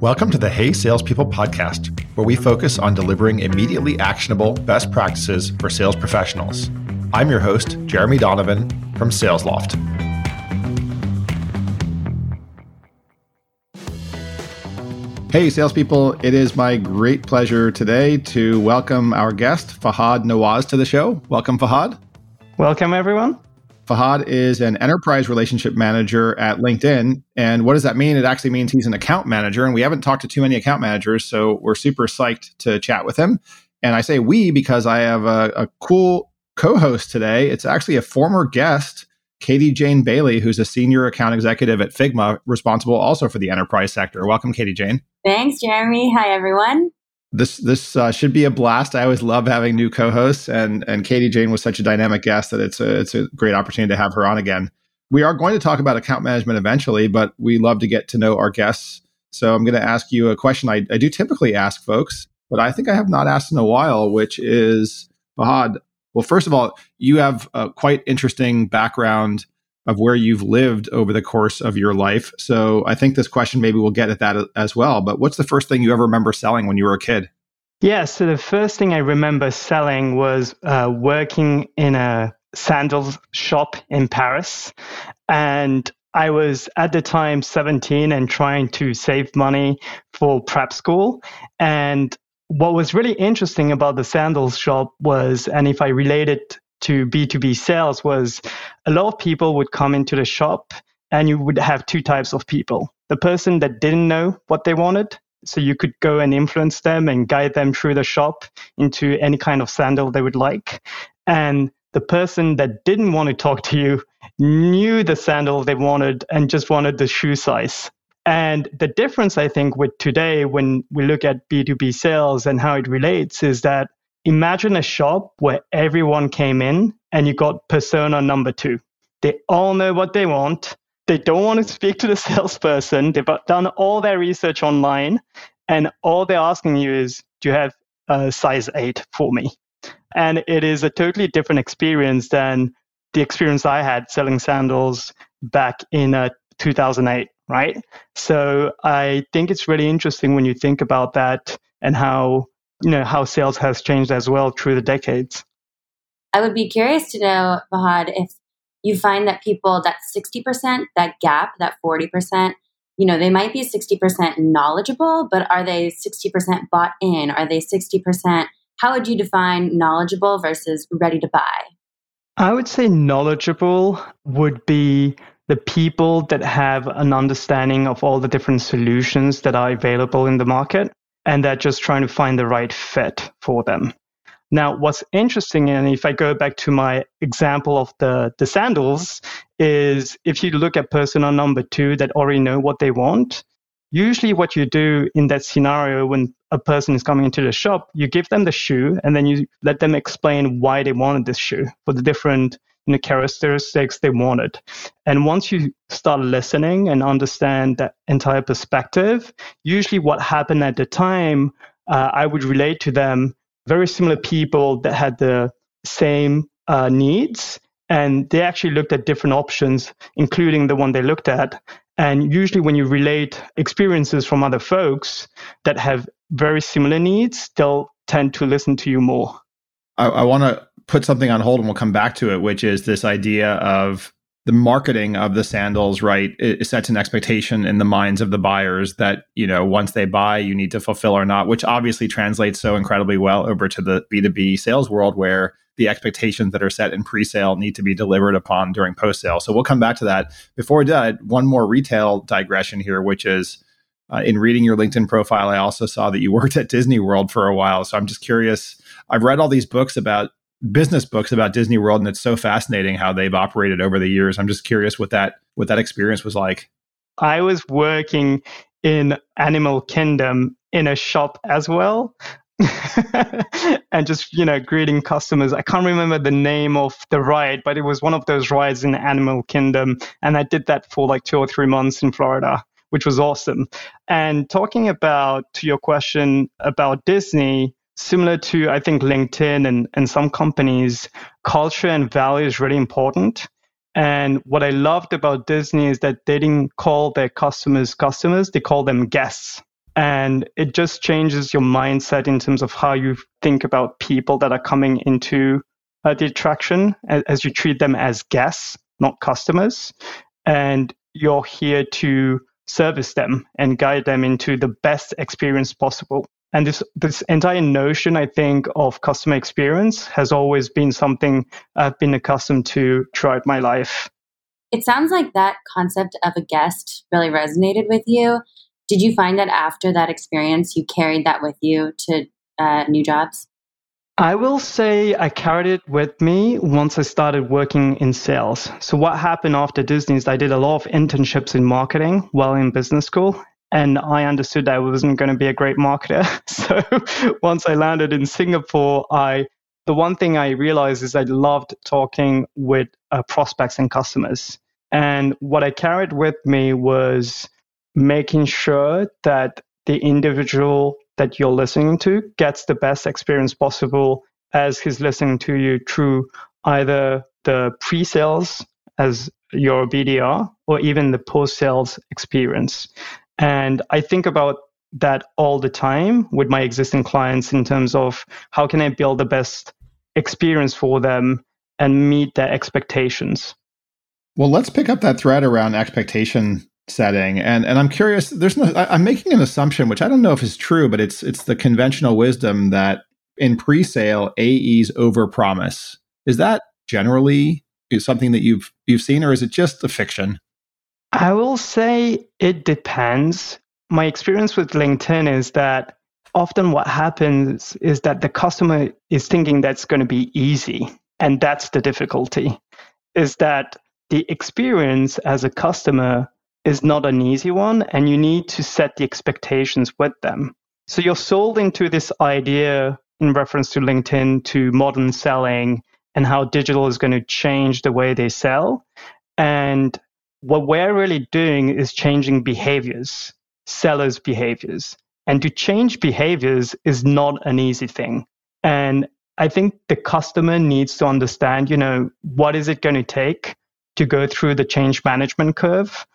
Welcome to the Hey Salespeople podcast, where we focus on delivering immediately actionable best practices for sales professionals. I'm your host, Jeremy Donovan from SalesLoft. Hey, salespeople, it is my great pleasure today to welcome our guest, Fahad Nawaz, to the show. Welcome, Fahad. Welcome, everyone. Fahad is an enterprise relationship manager at LinkedIn. And what does that mean? It actually means he's an account manager. And we haven't talked to too many account managers. So we're super psyched to chat with him. And I say we because I have a, a cool co host today. It's actually a former guest, Katie Jane Bailey, who's a senior account executive at Figma, responsible also for the enterprise sector. Welcome, Katie Jane. Thanks, Jeremy. Hi, everyone this this uh, should be a blast. I always love having new co-hosts, and and Katie Jane was such a dynamic guest that it's a it's a great opportunity to have her on again. We are going to talk about account management eventually, but we love to get to know our guests. So I'm going to ask you a question I, I do typically ask folks, but I think I have not asked in a while, which is Fahad. Well, first of all, you have a quite interesting background of where you've lived over the course of your life. So I think this question maybe we'll get at that as well. But what's the first thing you ever remember selling when you were a kid? Yeah, so the first thing I remember selling was uh, working in a sandals shop in Paris. And I was at the time 17 and trying to save money for prep school. And what was really interesting about the sandals shop was, and if I relate it to B2B sales was a lot of people would come into the shop and you would have two types of people. The person that didn't know what they wanted, so you could go and influence them and guide them through the shop into any kind of sandal they would like. And the person that didn't want to talk to you knew the sandal they wanted and just wanted the shoe size. And the difference, I think, with today, when we look at B2B sales and how it relates, is that imagine a shop where everyone came in and you got persona number two. They all know what they want. They don't want to speak to the salesperson. They've done all their research online. And all they're asking you is, do you have a size eight for me? And it is a totally different experience than the experience I had selling sandals back in uh, 2008, right? So I think it's really interesting when you think about that and how you know how sales has changed as well through the decades. I would be curious to know, Fahad, if you find that people that 60%, that gap, that 40%, you know, they might be 60% knowledgeable, but are they 60% bought in? Are they 60%? How would you define knowledgeable versus ready to buy? I would say knowledgeable would be the people that have an understanding of all the different solutions that are available in the market and they're just trying to find the right fit for them. Now, what's interesting, and if I go back to my example of the, the sandals, is if you look at persona number two that already know what they want, usually what you do in that scenario when a person is coming into the shop, you give them the shoe and then you let them explain why they wanted this shoe for the different the characteristics they wanted. And once you start listening and understand that entire perspective, usually what happened at the time, uh, I would relate to them very similar people that had the same uh, needs. And they actually looked at different options, including the one they looked at. And usually, when you relate experiences from other folks that have very similar needs, they'll tend to listen to you more. I, I want to put something on hold and we'll come back to it, which is this idea of the marketing of the sandals, right? It sets an expectation in the minds of the buyers that, you know, once they buy, you need to fulfill or not, which obviously translates so incredibly well over to the B2B sales world where the expectations that are set in pre-sale need to be delivered upon during post-sale. So we'll come back to that. Before that, one more retail digression here, which is uh, in reading your LinkedIn profile, I also saw that you worked at Disney World for a while. So I'm just curious. I've read all these books about business books about Disney World, and it's so fascinating how they've operated over the years. I'm just curious what that what that experience was like. I was working in Animal Kingdom in a shop as well. and just you know greeting customers i can't remember the name of the ride but it was one of those rides in animal kingdom and i did that for like two or three months in florida which was awesome and talking about to your question about disney similar to, I think, LinkedIn and, and some companies, culture and value is really important. And what I loved about Disney is that they didn't call their customers customers, they call them guests. And it just changes your mindset in terms of how you think about people that are coming into uh, the attraction as, as you treat them as guests, not customers. And you're here to service them and guide them into the best experience possible. And this this entire notion, I think, of customer experience has always been something I've been accustomed to throughout my life. It sounds like that concept of a guest really resonated with you. Did you find that after that experience, you carried that with you to uh, new jobs? I will say I carried it with me once I started working in sales. So, what happened after Disney is I did a lot of internships in marketing while in business school. And I understood that I wasn't going to be a great marketer. So, once I landed in Singapore, I the one thing I realized is I loved talking with uh, prospects and customers. And what I carried with me was making sure that the individual that you're listening to gets the best experience possible as he's listening to you through either the pre sales as your BDR or even the post sales experience. And I think about that all the time with my existing clients in terms of how can I build the best experience for them and meet their expectations. Well, let's pick up that thread around expectation setting. And and i'm curious there's no i'm making an assumption which i don't know if is true but it's it's the conventional wisdom that in pre-sale aes overpromise. Is that generally something that you've you've seen or is it just a fiction i will say it depends my experience with linkedin is that often what happens is that the customer is thinking that's going to be easy and that's the difficulty is that the experience as a customer is not an easy one, and you need to set the expectations with them. So you're sold into this idea in reference to LinkedIn to modern selling and how digital is going to change the way they sell. And what we're really doing is changing behaviors, sellers' behaviors. And to change behaviors is not an easy thing. And I think the customer needs to understand, you know, what is it going to take to go through the change management curve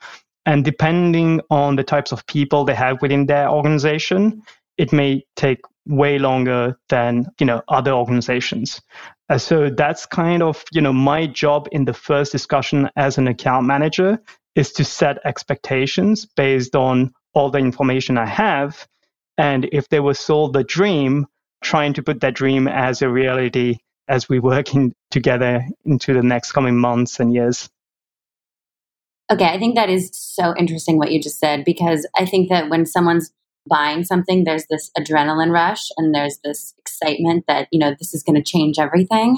and depending on the types of people they have within their organization, it may take way longer than you know other organizations. Uh, so that's kind of you know my job in the first discussion as an account manager is to set expectations based on all the information I have, and if they were sold the dream, trying to put that dream as a reality as we working together into the next coming months and years. Okay, I think that is so interesting what you just said because I think that when someone's buying something, there's this adrenaline rush and there's this excitement that, you know, this is going to change everything.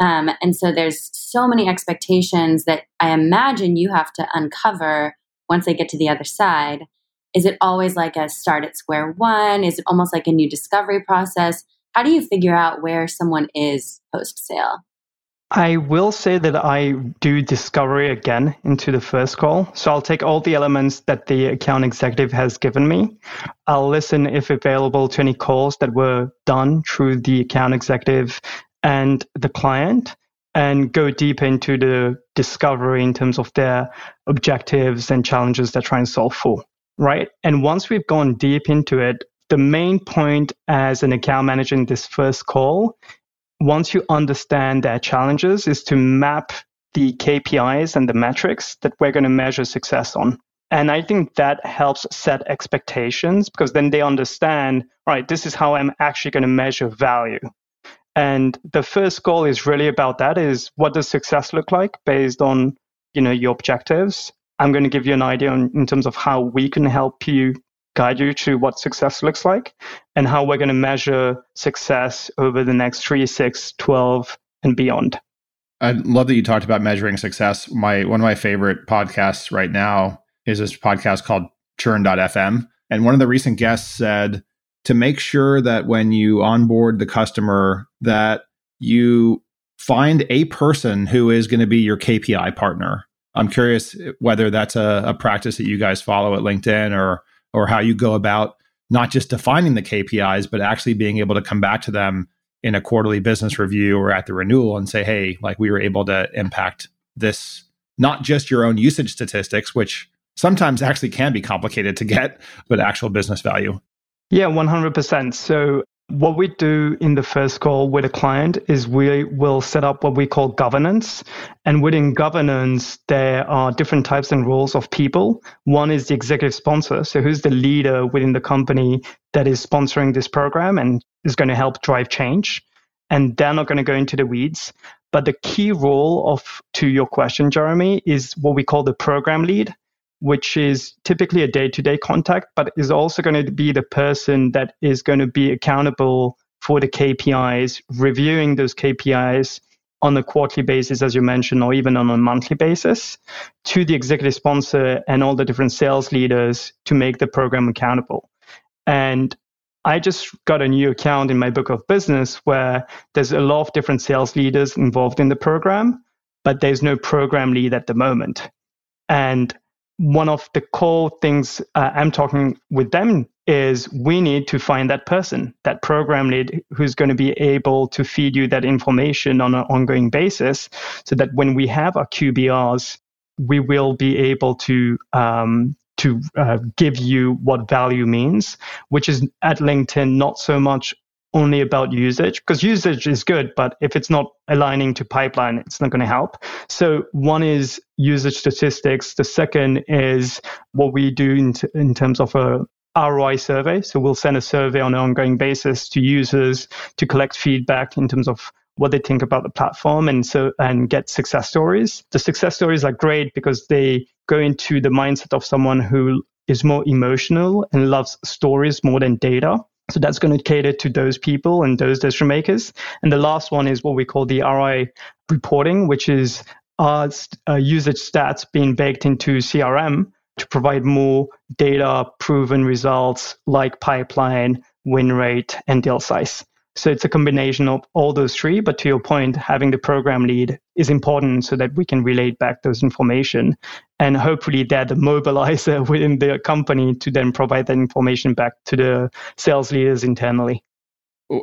Um, and so there's so many expectations that I imagine you have to uncover once they get to the other side. Is it always like a start at square one? Is it almost like a new discovery process? How do you figure out where someone is post sale? I will say that I do discovery again into the first call. So I'll take all the elements that the account executive has given me. I'll listen, if available, to any calls that were done through the account executive and the client and go deep into the discovery in terms of their objectives and challenges they're trying to solve for. Right. And once we've gone deep into it, the main point as an account manager in this first call once you understand their challenges is to map the KPIs and the metrics that we're going to measure success on. And I think that helps set expectations because then they understand, right, this is how I'm actually going to measure value. And the first goal is really about that is what does success look like based on, you know, your objectives. I'm going to give you an idea on, in terms of how we can help you guide you to what success looks like and how we're going to measure success over the next 3, 6, 12, and beyond. I love that you talked about measuring success. My one of my favorite podcasts right now is this podcast called churn.fm. And one of the recent guests said to make sure that when you onboard the customer that you find a person who is going to be your KPI partner. I'm curious whether that's a, a practice that you guys follow at LinkedIn or or how you go about not just defining the KPIs, but actually being able to come back to them in a quarterly business review or at the renewal and say, hey, like we were able to impact this, not just your own usage statistics, which sometimes actually can be complicated to get, but actual business value. Yeah, 100%. So what we do in the first call with a client is we will set up what we call governance. And within governance, there are different types and roles of people. One is the executive sponsor. So, who's the leader within the company that is sponsoring this program and is going to help drive change? And they're not going to go into the weeds. But the key role of, to your question, Jeremy, is what we call the program lead which is typically a day to day contact, but is also going to be the person that is going to be accountable for the KPIs, reviewing those KPIs on a quarterly basis, as you mentioned, or even on a monthly basis, to the executive sponsor and all the different sales leaders to make the program accountable. And I just got a new account in my book of business where there's a lot of different sales leaders involved in the program, but there's no program lead at the moment. And one of the core things uh, I'm talking with them is we need to find that person, that program lead who's going to be able to feed you that information on an ongoing basis so that when we have our QBRs, we will be able to um, to uh, give you what value means, which is at LinkedIn not so much only about usage because usage is good, but if it's not aligning to pipeline, it's not going to help. So one is usage statistics. The second is what we do in, t- in terms of a ROI survey. So we'll send a survey on an ongoing basis to users to collect feedback in terms of what they think about the platform and so and get success stories. The success stories are great because they go into the mindset of someone who is more emotional and loves stories more than data. So that's going to cater to those people and those decision makers. And the last one is what we call the ROI reporting, which is our uh, usage stats being baked into CRM to provide more data proven results like pipeline, win rate, and deal size. So it's a combination of all those three. But to your point, having the program lead is important so that we can relate back those information. And hopefully they're the mobilizer within the company to then provide that information back to the sales leaders internally.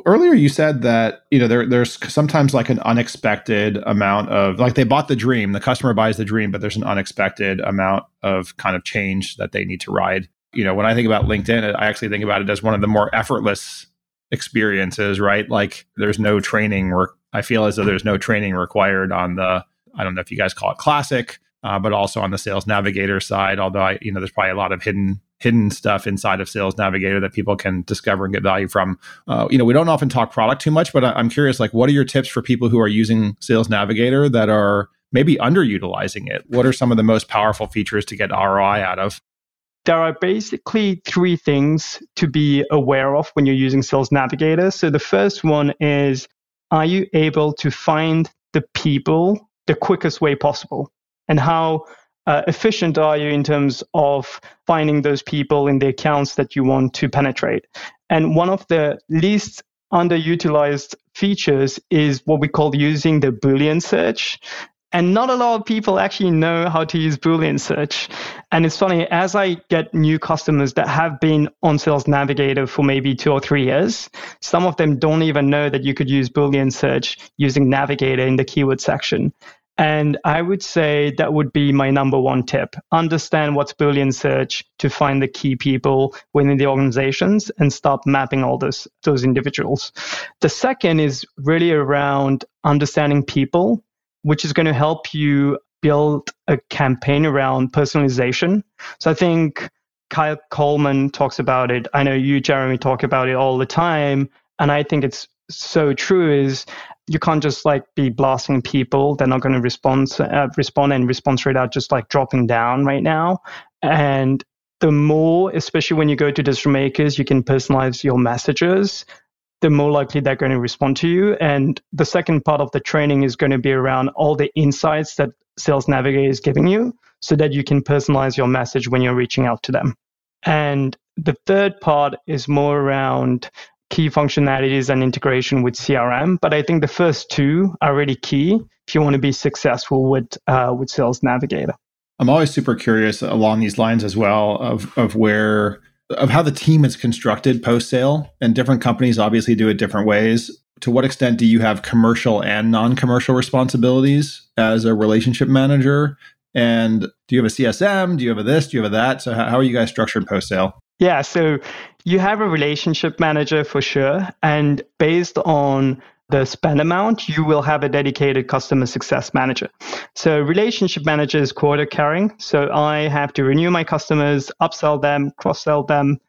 Earlier, you said that you know there, there's sometimes like an unexpected amount of like they bought the dream, the customer buys the dream, but there's an unexpected amount of kind of change that they need to ride. You know, when I think about LinkedIn, I actually think about it as one of the more effortless experiences, right? Like there's no training work. I feel as though there's no training required on the, I don't know if you guys call it classic, uh, but also on the sales navigator side. Although I, you know, there's probably a lot of hidden hidden stuff inside of sales navigator that people can discover and get value from uh, you know we don't often talk product too much but I, i'm curious like what are your tips for people who are using sales navigator that are maybe underutilizing it what are some of the most powerful features to get roi out of there are basically three things to be aware of when you're using Sales Navigator. So the first one is are you able to find the people the quickest way possible? And how uh, efficient are you in terms of finding those people in the accounts that you want to penetrate? And one of the least underutilized features is what we call using the Boolean search. And not a lot of people actually know how to use Boolean search. And it's funny, as I get new customers that have been on Sales Navigator for maybe two or three years, some of them don't even know that you could use Boolean search using Navigator in the keyword section. And I would say that would be my number one tip. Understand what's Boolean search to find the key people within the organizations and start mapping all those, those individuals. The second is really around understanding people which is going to help you build a campaign around personalization. So I think Kyle Coleman talks about it. I know you, Jeremy, talk about it all the time. And I think it's so true is you can't just like be blasting people. They're not going to respond, uh, respond and response rate are just like dropping down right now. And the more, especially when you go to decision makers, you can personalize your messages the more likely they're going to respond to you. And the second part of the training is going to be around all the insights that Sales Navigator is giving you so that you can personalize your message when you're reaching out to them. And the third part is more around key functionalities and integration with CRM. But I think the first two are really key if you want to be successful with uh, with Sales Navigator. I'm always super curious along these lines as well of of where of how the team is constructed post sale, and different companies obviously do it different ways. To what extent do you have commercial and non commercial responsibilities as a relationship manager? And do you have a CSM? Do you have a this? Do you have a that? So how, how are you guys structured post sale? Yeah, so you have a relationship manager for sure. And based on the spend amount, you will have a dedicated customer success manager. So relationship manager is quota carrying. So I have to renew my customers, upsell them, cross sell them,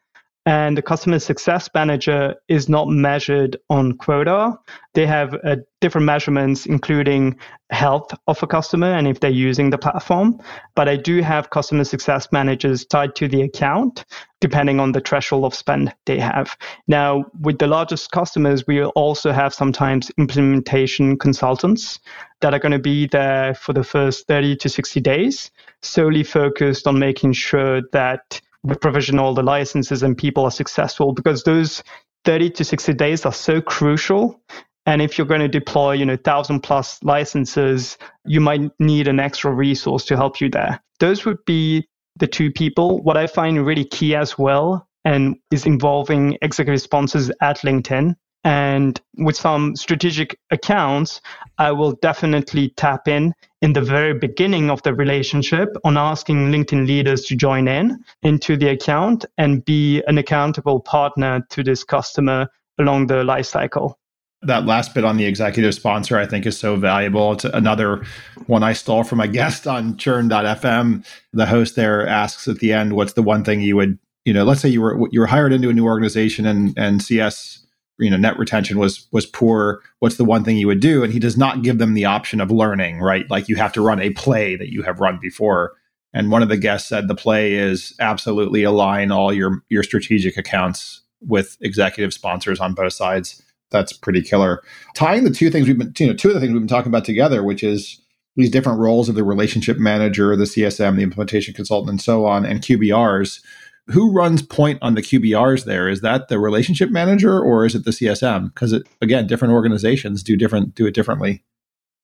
and the customer success manager is not measured on quota. They have uh, different measurements, including health of a customer and if they're using the platform. But I do have customer success managers tied to the account, depending on the threshold of spend they have. Now, with the largest customers, we also have sometimes implementation consultants that are going to be there for the first 30 to 60 days, solely focused on making sure that we provision all the licenses and people are successful because those 30 to 60 days are so crucial. And if you're going to deploy, you know, thousand plus licenses, you might need an extra resource to help you there. Those would be the two people. What I find really key as well and is involving executive sponsors at LinkedIn and with some strategic accounts, I will definitely tap in in the very beginning of the relationship on asking LinkedIn leaders to join in into the account and be an accountable partner to this customer along the life cycle. That last bit on the executive sponsor, I think, is so valuable. It's another one I stole from a guest on churn.fm. The host there asks at the end, what's the one thing you would, you know, let's say you were you were hired into a new organization and and CS you know net retention was was poor what's the one thing you would do? And he does not give them the option of learning right? Like you have to run a play that you have run before. And one of the guests said the play is absolutely align all your your strategic accounts with executive sponsors on both sides. That's pretty killer. Tying the two things we've been you know two of the things we've been talking about together which is these different roles of the relationship manager the csm the implementation consultant and so on and qbrs who runs point on the QBRs there? Is that the relationship manager or is it the CSM? Because again, different organizations do different do it differently.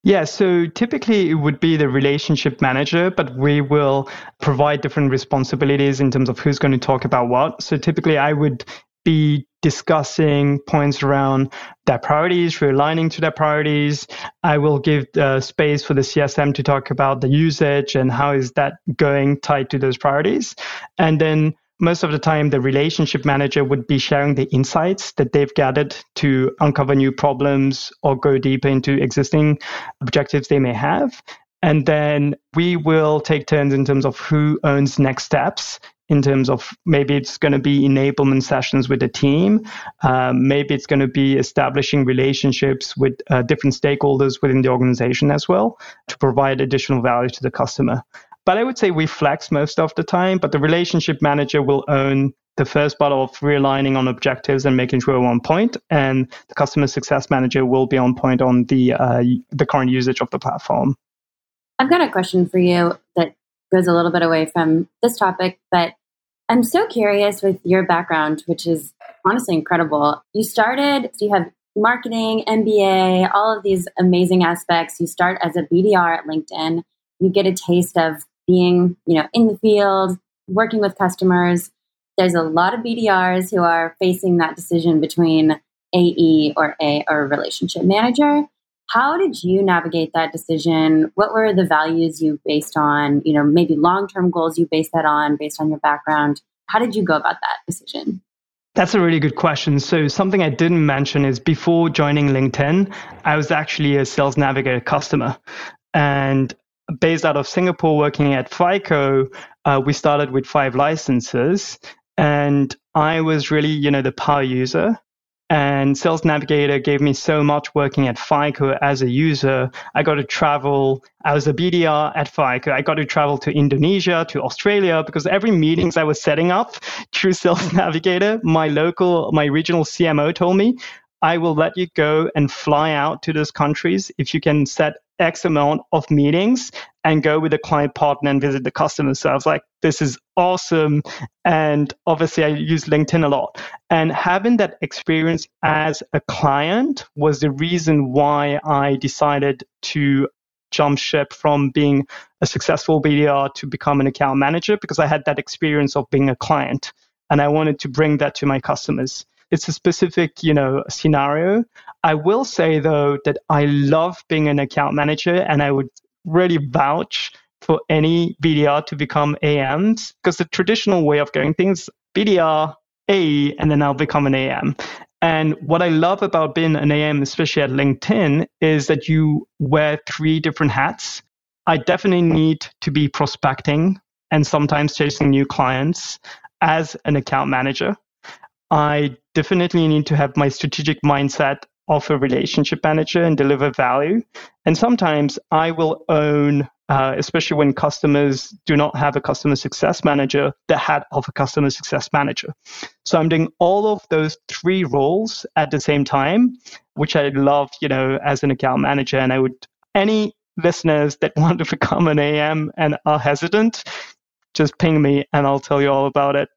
Yeah, so typically it would be the relationship manager, but we will provide different responsibilities in terms of who's going to talk about what. So typically I would be discussing points around their priorities, realigning to their priorities. I will give uh, space for the CSM to talk about the usage and how is that going tied to those priorities. And then most of the time the relationship manager would be sharing the insights that they've gathered to uncover new problems or go deeper into existing objectives they may have. And then we will take turns in terms of who owns next steps in terms of maybe it's going to be enablement sessions with the team. Um, maybe it's going to be establishing relationships with uh, different stakeholders within the organization as well to provide additional value to the customer but I would say we flex most of the time, but the relationship manager will own the first part of realigning on objectives and making sure we're on point, and the customer success manager will be on point on the uh, the current usage of the platform. I've got a question for you that goes a little bit away from this topic, but I'm so curious with your background, which is honestly incredible. You started, so you have marketing, MBA, all of these amazing aspects. You start as a BDR at LinkedIn. You get a taste of being, you know, in the field, working with customers. There's a lot of BDRs who are facing that decision between AE or A or relationship manager. How did you navigate that decision? What were the values you based on? You know, maybe long-term goals you based that on based on your background. How did you go about that decision? That's a really good question. So, something I didn't mention is before joining LinkedIn, I was actually a Sales Navigator customer. And based out of Singapore, working at FICO, uh, we started with five licenses, and I was really, you know, the power user. And Sales Navigator gave me so much working at FICO as a user. I got to travel. I was a BDR at FICO. I got to travel to Indonesia, to Australia, because every meetings I was setting up through Sales Navigator, my local, my regional CMO told me, I will let you go and fly out to those countries if you can set X amount of meetings and go with a client partner and visit the customer. So I was like, this is awesome. And obviously, I use LinkedIn a lot. And having that experience as a client was the reason why I decided to jump ship from being a successful BDR to become an account manager because I had that experience of being a client and I wanted to bring that to my customers it's a specific, you know, scenario. I will say though that I love being an account manager and I would really vouch for any BDR to become AMs because the traditional way of going things, BDR, A, and then I'll become an AM. And what I love about being an AM, especially at LinkedIn, is that you wear three different hats. I definitely need to be prospecting and sometimes chasing new clients as an account manager. I definitely need to have my strategic mindset of a relationship manager and deliver value. And sometimes I will own, uh, especially when customers do not have a customer success manager, the hat of a customer success manager. So I'm doing all of those three roles at the same time, which I love, you know, as an account manager. And I would, any listeners that want to become an AM and are hesitant, just ping me and I'll tell you all about it.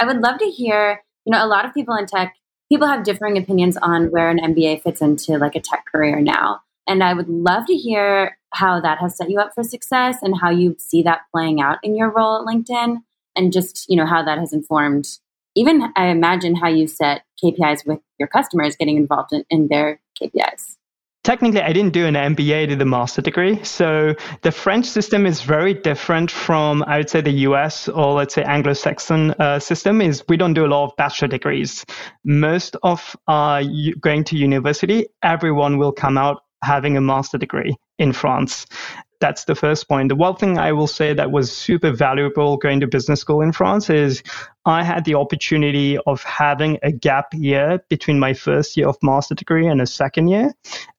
I would love to hear, you know, a lot of people in tech people have differing opinions on where an MBA fits into like a tech career now. And I would love to hear how that has set you up for success and how you see that playing out in your role at LinkedIn and just, you know, how that has informed even I imagine how you set KPIs with your customers getting involved in, in their KPIs technically i didn't do an mba i did a master degree. So the french system is very different from i would say the us or let's say anglo-saxon uh, system is we don't do a lot of bachelor degrees. Most of uh, going to university everyone will come out having a master degree in france that's the first point. The one thing I will say that was super valuable going to business school in France is I had the opportunity of having a gap year between my first year of master degree and a second year.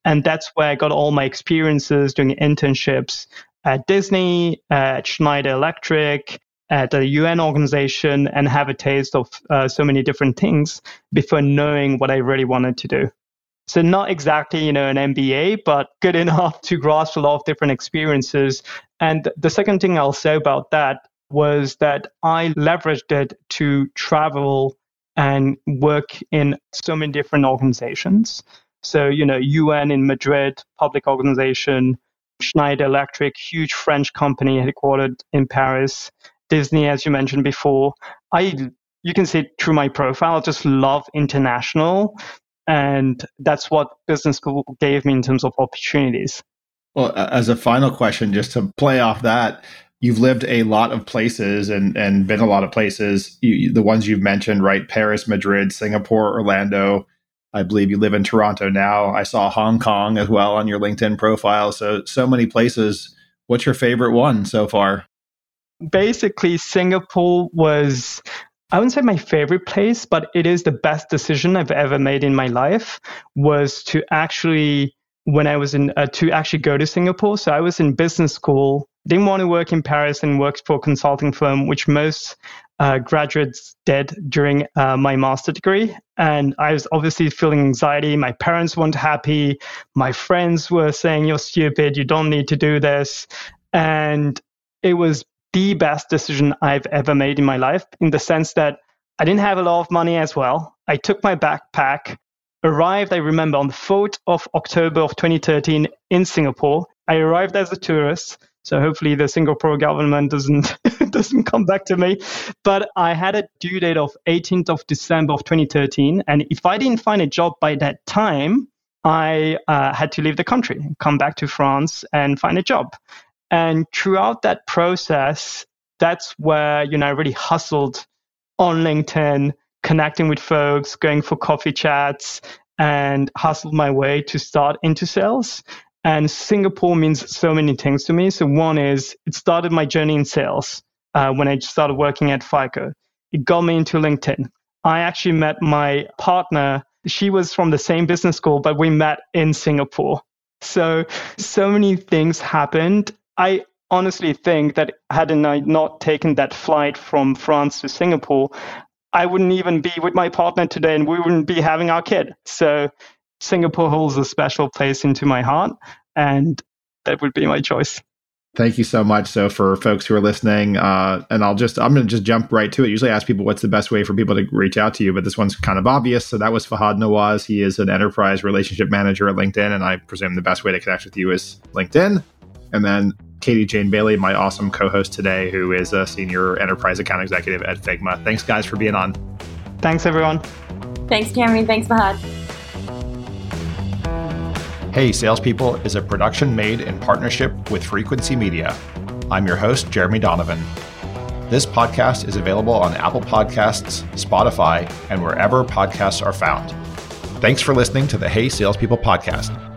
And that's where I got all my experiences doing internships at Disney, at Schneider Electric, at a UN organization, and have a taste of uh, so many different things before knowing what I really wanted to do. So not exactly, you know, an MBA, but good enough to grasp a lot of different experiences. And the second thing I'll say about that was that I leveraged it to travel and work in so many different organizations. So, you know, UN in Madrid, public organization, Schneider Electric, huge French company headquartered in Paris, Disney, as you mentioned before. I you can see through my profile, I just love international. And that's what business school gave me in terms of opportunities. Well, as a final question, just to play off that, you've lived a lot of places and, and been a lot of places. You, the ones you've mentioned, right? Paris, Madrid, Singapore, Orlando. I believe you live in Toronto now. I saw Hong Kong as well on your LinkedIn profile. So, so many places. What's your favorite one so far? Basically, Singapore was I wouldn't say my favorite place, but it is the best decision I've ever made in my life was to actually when I was in uh, to actually go to Singapore. So I was in business school, didn't want to work in Paris and worked for a consulting firm, which most uh, graduates did during uh, my master degree. And I was obviously feeling anxiety. My parents weren't happy. My friends were saying, You're stupid. You don't need to do this. And it was the best decision I've ever made in my life in the sense that I didn't have a lot of money as well. I took my backpack, arrived, I remember, on the 4th of October of 2013 in Singapore. I arrived as a tourist. So hopefully the Singapore government doesn't doesn't come back to me. But I had a due date of 18th of December of 2013, and if I didn't find a job by that time, I uh, had to leave the country, come back to France, and find a job. And throughout that process, that's where, you know, I really hustled on LinkedIn, connecting with folks, going for coffee chats, and hustled my way to start into sales. And Singapore means so many things to me. So one is it started my journey in sales uh, when I started working at FICO. It got me into LinkedIn. I actually met my partner. She was from the same business school, but we met in Singapore. So, so many things happened I honestly think that had I not taken that flight from France to Singapore, I wouldn't even be with my partner today and we wouldn't be having our kid. So Singapore holds a special place into my heart and that would be my choice. Thank you so much. So for folks who are listening, uh, and I'll just I'm going to just jump right to it. Usually, I ask people what's the best way for people to reach out to you, but this one's kind of obvious. So that was Fahad Nawaz. He is an enterprise relationship manager at LinkedIn, and I presume the best way to connect with you is LinkedIn. And then Katie Jane Bailey, my awesome co host today, who is a senior enterprise account executive at Figma. Thanks, guys, for being on. Thanks, everyone. Thanks, Cameron. Thanks, Fahad. Hey, Salespeople is a production made in partnership with Frequency Media. I'm your host, Jeremy Donovan. This podcast is available on Apple Podcasts, Spotify, and wherever podcasts are found. Thanks for listening to the Hey Salespeople podcast.